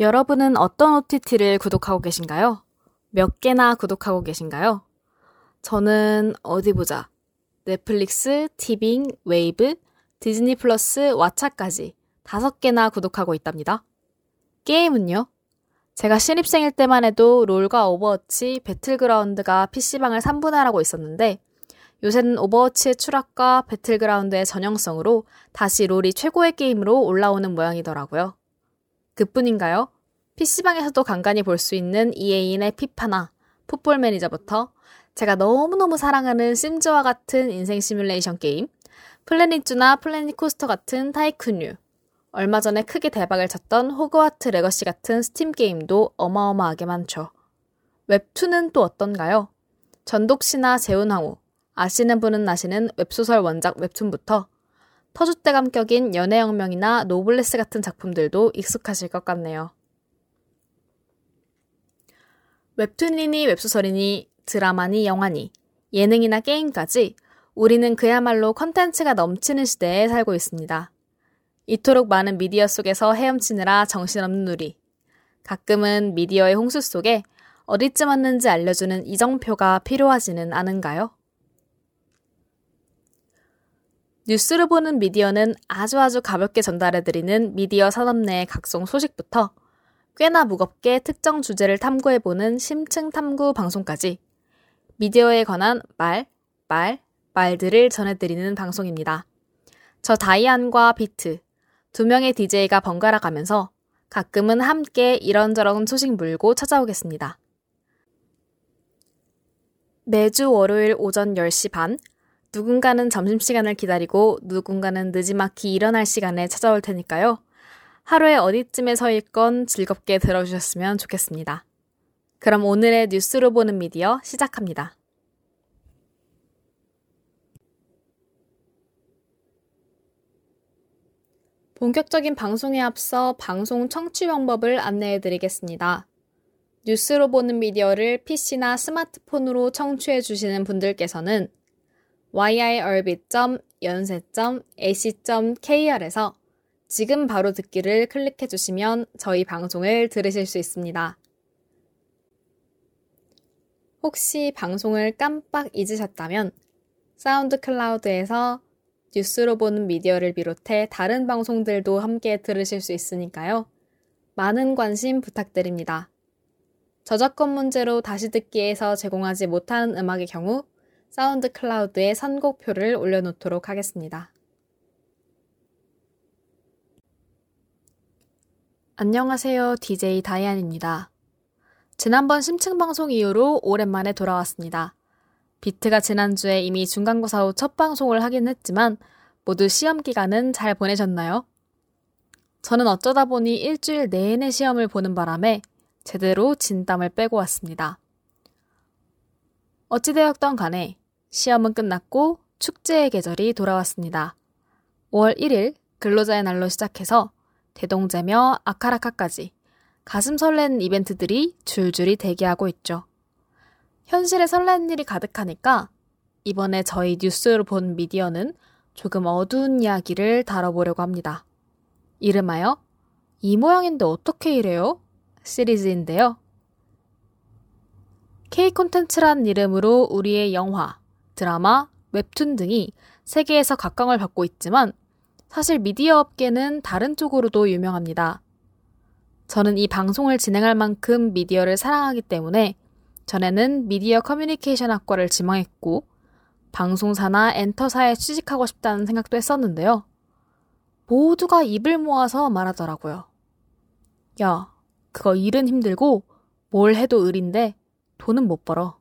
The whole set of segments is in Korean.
여러분은 어떤 OTT를 구독하고 계신가요? 몇 개나 구독하고 계신가요? 저는 어디 보자. 넷플릭스, 티빙, 웨이브, 디즈니 플러스, 왓챠까지 다섯 개나 구독하고 있답니다. 게임은요? 제가 신입생일 때만 해도 롤과 오버워치, 배틀그라운드가 PC방을 3분할하고 있었는데 요새는 오버워치의 추락과 배틀그라운드의 전형성으로 다시 롤이 최고의 게임으로 올라오는 모양이더라고요. 그뿐인가요? PC방에서도 간간히 볼 수 있는 EA인의 피파나 풋볼 매니저부터 제가 너무너무 사랑하는 심즈와 같은 인생 시뮬레이션 게임, 플래닛주나 플래닛 코스터 같은 타이쿤류, 얼마 전에 크게 대박을 쳤던 호그와트 레거시 같은 스팀 게임도 어마어마하게 많죠. 웹툰은 또 어떤가요? 전독시나 재혼황후, 아시는 분은 아시는 웹소설 원작 웹툰부터 터줏대감 격인 연애혁명이나 노블레스 같은 작품들도 익숙하실 것 같네요. 웹툰이니 웹소설이니 드라마니 영화니 예능이나 게임까지 우리는 그야말로 컨텐츠가 넘치는 시대에 살고 있습니다. 이토록 많은 미디어 속에서 헤엄치느라 정신없는 우리. 가끔은 미디어의 홍수 속에 어디쯤 왔는지 알려주는 이정표가 필요하지는 않은가요? 뉴스를 보는 미디어는 아주 아주 가볍게 전달해드리는 미디어 산업 내의 각종 소식부터 꽤나 무겁게 특정 주제를 탐구해보는 심층 탐구 방송까지 미디어에 관한 말, 말, 말들을 전해드리는 방송입니다. 저 다이안과 비트, 두 명의 DJ가 번갈아 가면서 가끔은 함께 이런저런 소식 물고 찾아오겠습니다. 매주 월요일 오전 10시 반, 누군가는 점심시간을 기다리고 누군가는 늦지막히 일어날 시간에 찾아올 테니까요. 하루에 어디쯤에 서 있건 즐겁게 들어주셨으면 좋겠습니다. 그럼 오늘의 뉴스로 보는 미디어 시작합니다. 본격적인 방송에 앞서 방송 청취 방법을 안내해 드리겠습니다. 뉴스로 보는 미디어를 PC나 스마트폰으로 청취해 주시는 분들께서는 yirbit.연세.ac.kr에서 지금 바로 듣기를 클릭해 주시면 저희 방송을 들으실 수 있습니다. 혹시 방송을 깜빡 잊으셨다면 사운드 클라우드에서 뉴스로 보는 미디어를 비롯해 다른 방송들도 함께 들으실 수 있으니까요. 많은 관심 부탁드립니다. 저작권 문제로 다시 듣기에서 제공하지 못하는 음악의 경우 사운드 클라우드에 선곡표를 올려놓도록 하겠습니다. 안녕하세요. DJ 다이안입니다. 지난번 심층 방송 이후로 오랜만에 돌아왔습니다. 비트가 지난주에 이미 중간고사 후 첫 방송을 하긴 했지만 모두 시험 기간은 잘 보내셨나요? 저는 어쩌다 보니 일주일 내내 시험을 보는 바람에 제대로 진땀을 빼고 왔습니다. 어찌되었던 간에 시험은 끝났고 축제의 계절이 돌아왔습니다. 5월 1일 근로자의 날로 시작해서 대동제며 아카라카까지 가슴 설레는 이벤트들이 줄줄이 대기하고 있죠. 현실에 설레는 일이 가득하니까 이번에 저희 뉴스를 본 미디어는 조금 어두운 이야기를 다뤄보려고 합니다. 이름하여 이 모양인데 어떻게 이래요? 시리즈인데요. K 콘텐츠란 이름으로 우리의 영화, 드라마, 웹툰 등이 세계에서 각광을 받고 있지만 사실 미디어 업계는 다른 쪽으로도 유명합니다. 저는 이 방송을 진행할 만큼 미디어를 사랑하기 때문에 전에는 미디어 커뮤니케이션 학과를 지망했고 방송사나 엔터사에 취직하고 싶다는 생각도 했었는데요. 모두가 입을 모아서 말하더라고요. 야, 그거 일은 힘들고 뭘 해도 을인데 돈은 못 벌어.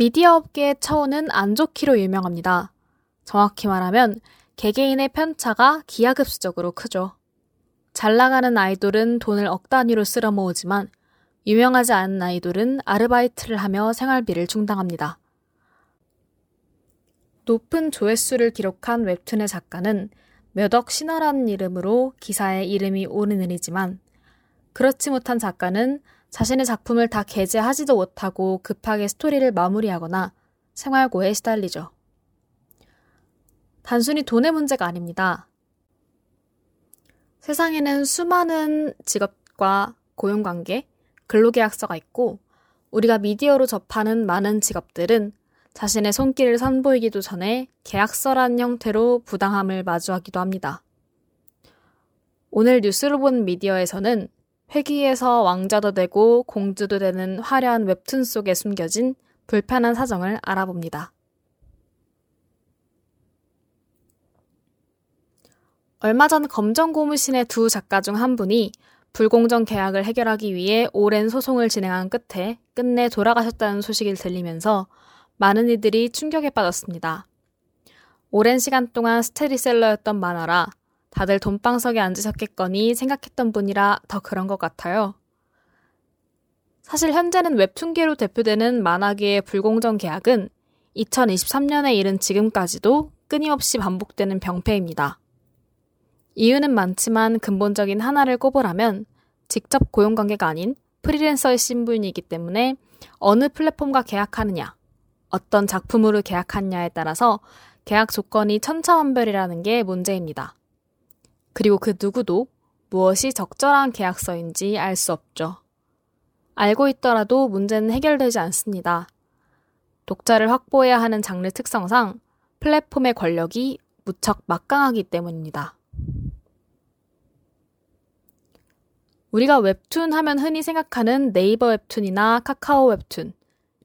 미디어 업계의 처우는 안 좋기로 유명합니다. 정확히 말하면 개개인의 편차가 기하급수적으로 크죠. 잘 나가는 아이돌은 돈을 억 단위로 쓸어 모으지만 유명하지 않은 아이돌은 아르바이트를 하며 생활비를 충당합니다. 높은 조회수를 기록한 웹툰의 작가는 몇억 신화라는 이름으로 기사에 이름이 오르내리지만 그렇지 못한 작가는 자신의 작품을 다 게재하지도 못하고 급하게 스토리를 마무리하거나 생활고에 시달리죠. 단순히 돈의 문제가 아닙니다. 세상에는 수많은 직업과 고용관계, 근로계약서가 있고 우리가 미디어로 접하는 많은 직업들은 자신의 손길을 선보이기도 전에 계약서라는 형태로 부당함을 마주하기도 합니다. 오늘 뉴스를 본 미디어에서는 회기에서 왕자도 되고 공주도 되는 화려한 웹툰 속에 숨겨진 불편한 사정을 알아봅니다. 얼마 전 검정 고무신의 두 작가 중 한 분이 불공정 계약을 해결하기 위해 오랜 소송을 진행한 끝에 끝내 돌아가셨다는 소식을 들리면서 많은 이들이 충격에 빠졌습니다. 오랜 시간 동안 스테디셀러였던 만화라 다들 돈방석에 앉으셨겠거니 생각했던 분이라 더 그런 것 같아요. 사실 현재는 웹툰계로 대표되는 만화계의 불공정 계약은 2023년에 이른 지금까지도 끊임없이 반복되는 병폐입니다. 이유는 많지만 근본적인 하나를 꼽으라면 직접 고용관계가 아닌 프리랜서의 신분이기 때문에 어느 플랫폼과 계약하느냐, 어떤 작품으로 계약하느냐에 따라서 계약 조건이 천차만별이라는 게 문제입니다. 그리고 그 누구도 무엇이 적절한 계약서인지 알 수 없죠. 알고 있더라도 문제는 해결되지 않습니다. 독자를 확보해야 하는 장르 특성상 플랫폼의 권력이 무척 막강하기 때문입니다. 우리가 웹툰 하면 흔히 생각하는 네이버 웹툰이나 카카오 웹툰,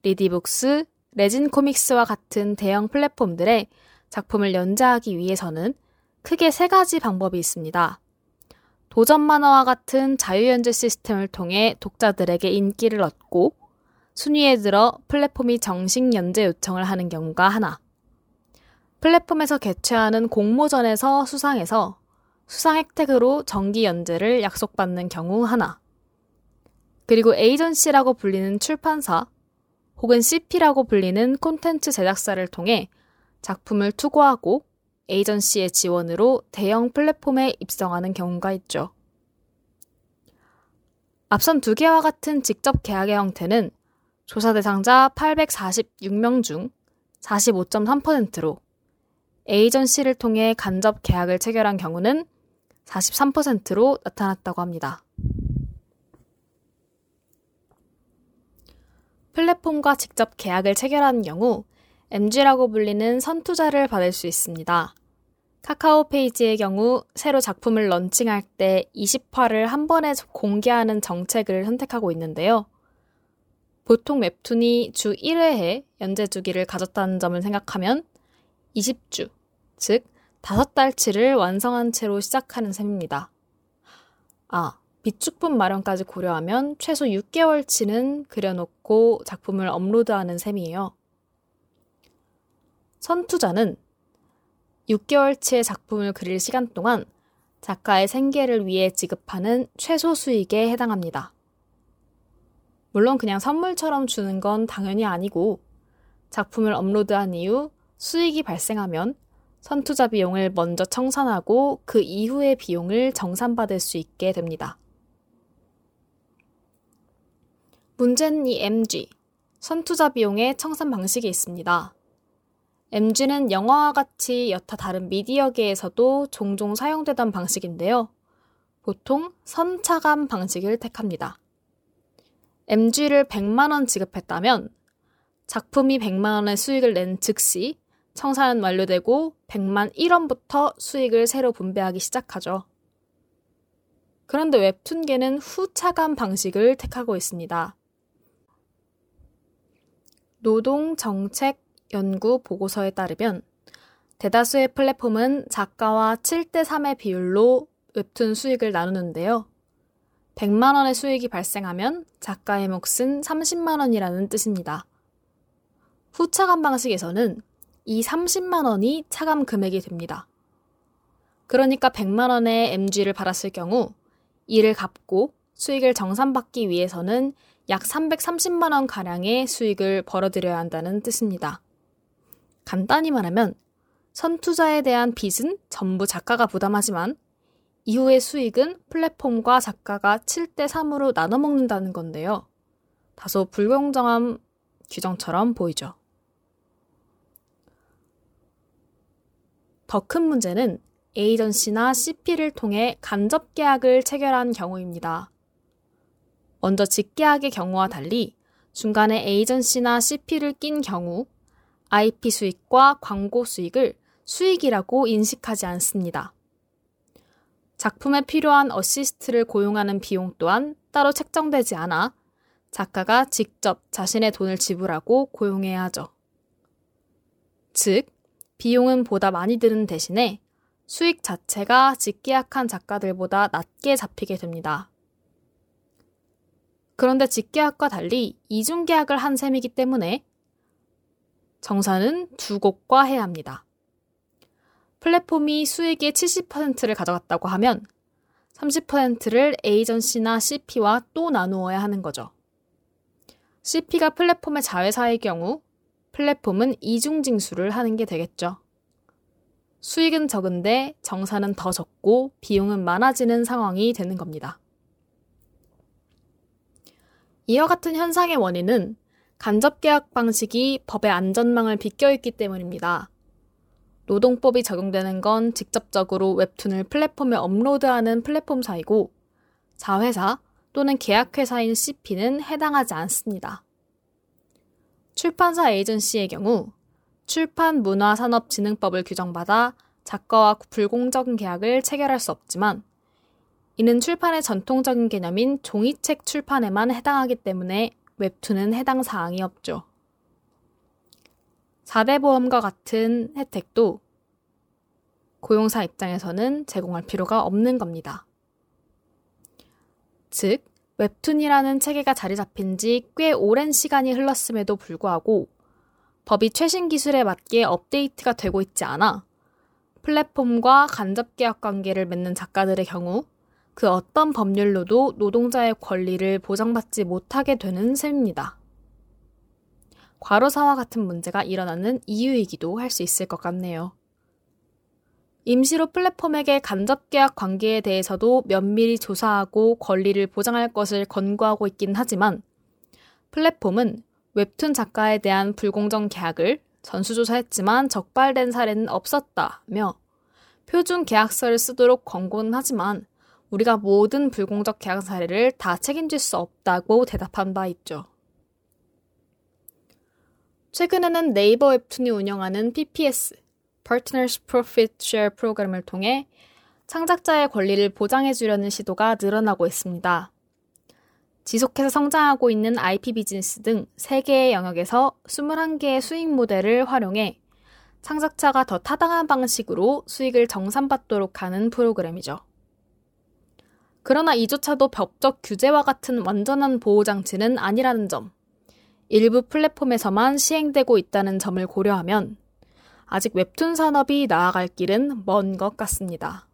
리디북스, 레진 코믹스와 같은 대형 플랫폼들의 작품을 연재하기 위해서는 크게 세 가지 방법이 있습니다. 도전 만화와 같은 자유연재 시스템을 통해 독자들에게 인기를 얻고 순위에 들어 플랫폼이 정식 연재 요청을 하는 경우가 하나. 플랫폼에서 개최하는 공모전에서 수상해서 수상 혜택으로 정기 연재를 약속받는 경우 하나. 그리고 에이전시라고 불리는 출판사 혹은 CP라고 불리는 콘텐츠 제작사를 통해 작품을 투고하고 에이전시의 지원으로 대형 플랫폼에 입성하는 경우가 있죠. 앞선 두 개와 같은 직접 계약의 형태는 조사 대상자 846명 중 45.3%로 에이전시를 통해 간접 계약을 체결한 경우는 43%로 나타났다고 합니다. 플랫폼과 직접 계약을 체결하는 경우 MG라고 불리는 선투자를 받을 수 있습니다. 카카오 페이지의 경우 새로 작품을 런칭할 때 20화를 한 번에 공개하는 정책을 선택하고 있는데요. 보통 웹툰이 주 1회에 연재 주기를 가졌다는 점을 생각하면 20주, 즉 다섯 달치를 완성한 채로 시작하는 셈입니다. 아, 비축분 마련까지 고려하면 최소 6개월치는 그려놓고 작품을 업로드하는 셈이에요. 선투자는 6개월치의 작품을 그릴 시간 동안 작가의 생계를 위해 지급하는 최소 수익에 해당합니다. 물론 그냥 선물처럼 주는 건 당연히 아니고 작품을 업로드한 이후 수익이 발생하면 선투자 비용을 먼저 청산하고 그 이후의 비용을 정산받을 수 있게 됩니다. 문제는 이 MG, 선투자 비용의 청산 방식이 있습니다. MG는 영화와 같이 여타 다른 미디어계에서도 종종 사용되던 방식인데요. 보통 선차감 방식을 택합니다. MG를 100만원 지급했다면 작품이 100만원의 수익을 낸 즉시 청산 완료되고 100만 1원부터 수익을 새로 분배하기 시작하죠. 그런데 웹툰계는 후차감 방식을 택하고 있습니다. 노동 정책 연구 보고서에 따르면 대다수의 플랫폼은 작가와 7대 3의 비율로 웹툰 수익을 나누는데요. 100만원의 수익이 발생하면 작가의 몫은 30만원이라는 뜻입니다. 후차감 방식에서는 이 30만 원이 차감 금액이 됩니다. 그러니까 100만 원의 MG를 받았을 경우 이를 갚고 수익을 정산받기 위해서는 약 330만 원 가량의 수익을 벌어들여야 한다는 뜻입니다. 간단히 말하면 선투자에 대한 빚은 전부 작가가 부담하지만 이후의 수익은 플랫폼과 작가가 7대 3으로 나눠 먹는다는 건데요. 다소 불공정한 규정처럼 보이죠. 더 큰 문제는 에이전시나 CP를 통해 간접 계약을 체결한 경우입니다. 먼저 직계약의 경우와 달리 중간에 에이전시나 CP를 낀 경우 IP 수익과 광고 수익을 수익이라고 인식하지 않습니다. 작품에 필요한 어시스트를 고용하는 비용 또한 따로 책정되지 않아 작가가 직접 자신의 돈을 지불하고 고용해야 하죠. 즉, 비용은 보다 많이 드는 대신에 수익 자체가 직계약한 작가들보다 낮게 잡히게 됩니다. 그런데 직계약과 달리 이중계약을 한 셈이기 때문에 정산은 두 곳과 해야 합니다. 플랫폼이 수익의 70%를 가져갔다고 하면 30%를 에이전시나 CP와 또 나누어야 하는 거죠. CP가 플랫폼의 자회사의 경우 플랫폼은 이중징수를 하는 게 되겠죠. 수익은 적은데 정산은 더 적고 비용은 많아지는 상황이 되는 겁니다. 이와 같은 현상의 원인은 간접 계약 방식이 법의 안전망을 비껴있기 때문입니다. 노동법이 적용되는 건 직접적으로 웹툰을 플랫폼에 업로드하는 플랫폼사이고 자회사 또는 계약회사인 CP는 해당하지 않습니다. 출판사 에이전시의 경우 출판문화산업진흥법을 규정받아 작가와 불공정 계약을 체결할 수 없지만 이는 출판의 전통적인 개념인 종이책 출판에만 해당하기 때문에 웹툰은 해당 사항이 없죠. 4대 보험과 같은 혜택도 고용사 입장에서는 제공할 필요가 없는 겁니다. 즉, 웹툰이라는 체계가 자리 잡힌 지 꽤 오랜 시간이 흘렀음에도 불구하고 법이 최신 기술에 맞게 업데이트가 되고 있지 않아 플랫폼과 간접 계약 관계를 맺는 작가들의 경우 그 어떤 법률로도 노동자의 권리를 보장받지 못하게 되는 셈입니다. 과로사와 같은 문제가 일어나는 이유이기도 할 수 있을 것 같네요. 임시로 플랫폼에게 간접 계약 관계에 대해서도 면밀히 조사하고 권리를 보장할 것을 권고하고 있긴 하지만 플랫폼은 웹툰 작가에 대한 불공정 계약을 전수조사했지만 적발된 사례는 없었다며 표준 계약서를 쓰도록 권고는 하지만 우리가 모든 불공적 계약 사례를 다 책임질 수 없다고 대답한 바 있죠. 최근에는 네이버 웹툰이 운영하는 PPS, Partners Profit Share 프로그램을 통해 창작자의 권리를 보장해 주려는 시도가 늘어나고 있습니다. 지속해서 성장하고 있는 IP 비즈니스 등 3개의 영역에서 21개의 수익 모델을 활용해 창작자가 더 타당한 방식으로 수익을 정산받도록 하는 프로그램이죠. 그러나 이조차도 법적 규제와 같은 완전한 보호장치는 아니라는 점, 일부 플랫폼에서만 시행되고 있다는 점을 고려하면 아직 웹툰 산업이 나아갈 길은 먼 것 같습니다.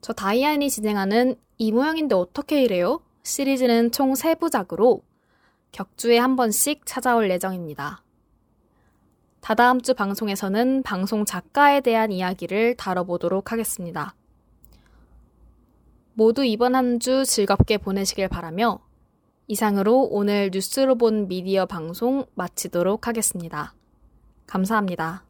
저 다이안이 진행하는 이 모양인데 어떻게 이래요? 시리즈는 총 3부작으로 격주에 한 번씩 찾아올 예정입니다. 다다음 주 방송에서는 방송 작가에 대한 이야기를 다뤄보도록 하겠습니다. 모두 이번 한 주 즐겁게 보내시길 바라며 이상으로 오늘 뉴스로 본 미디어 방송 마치도록 하겠습니다. 감사합니다.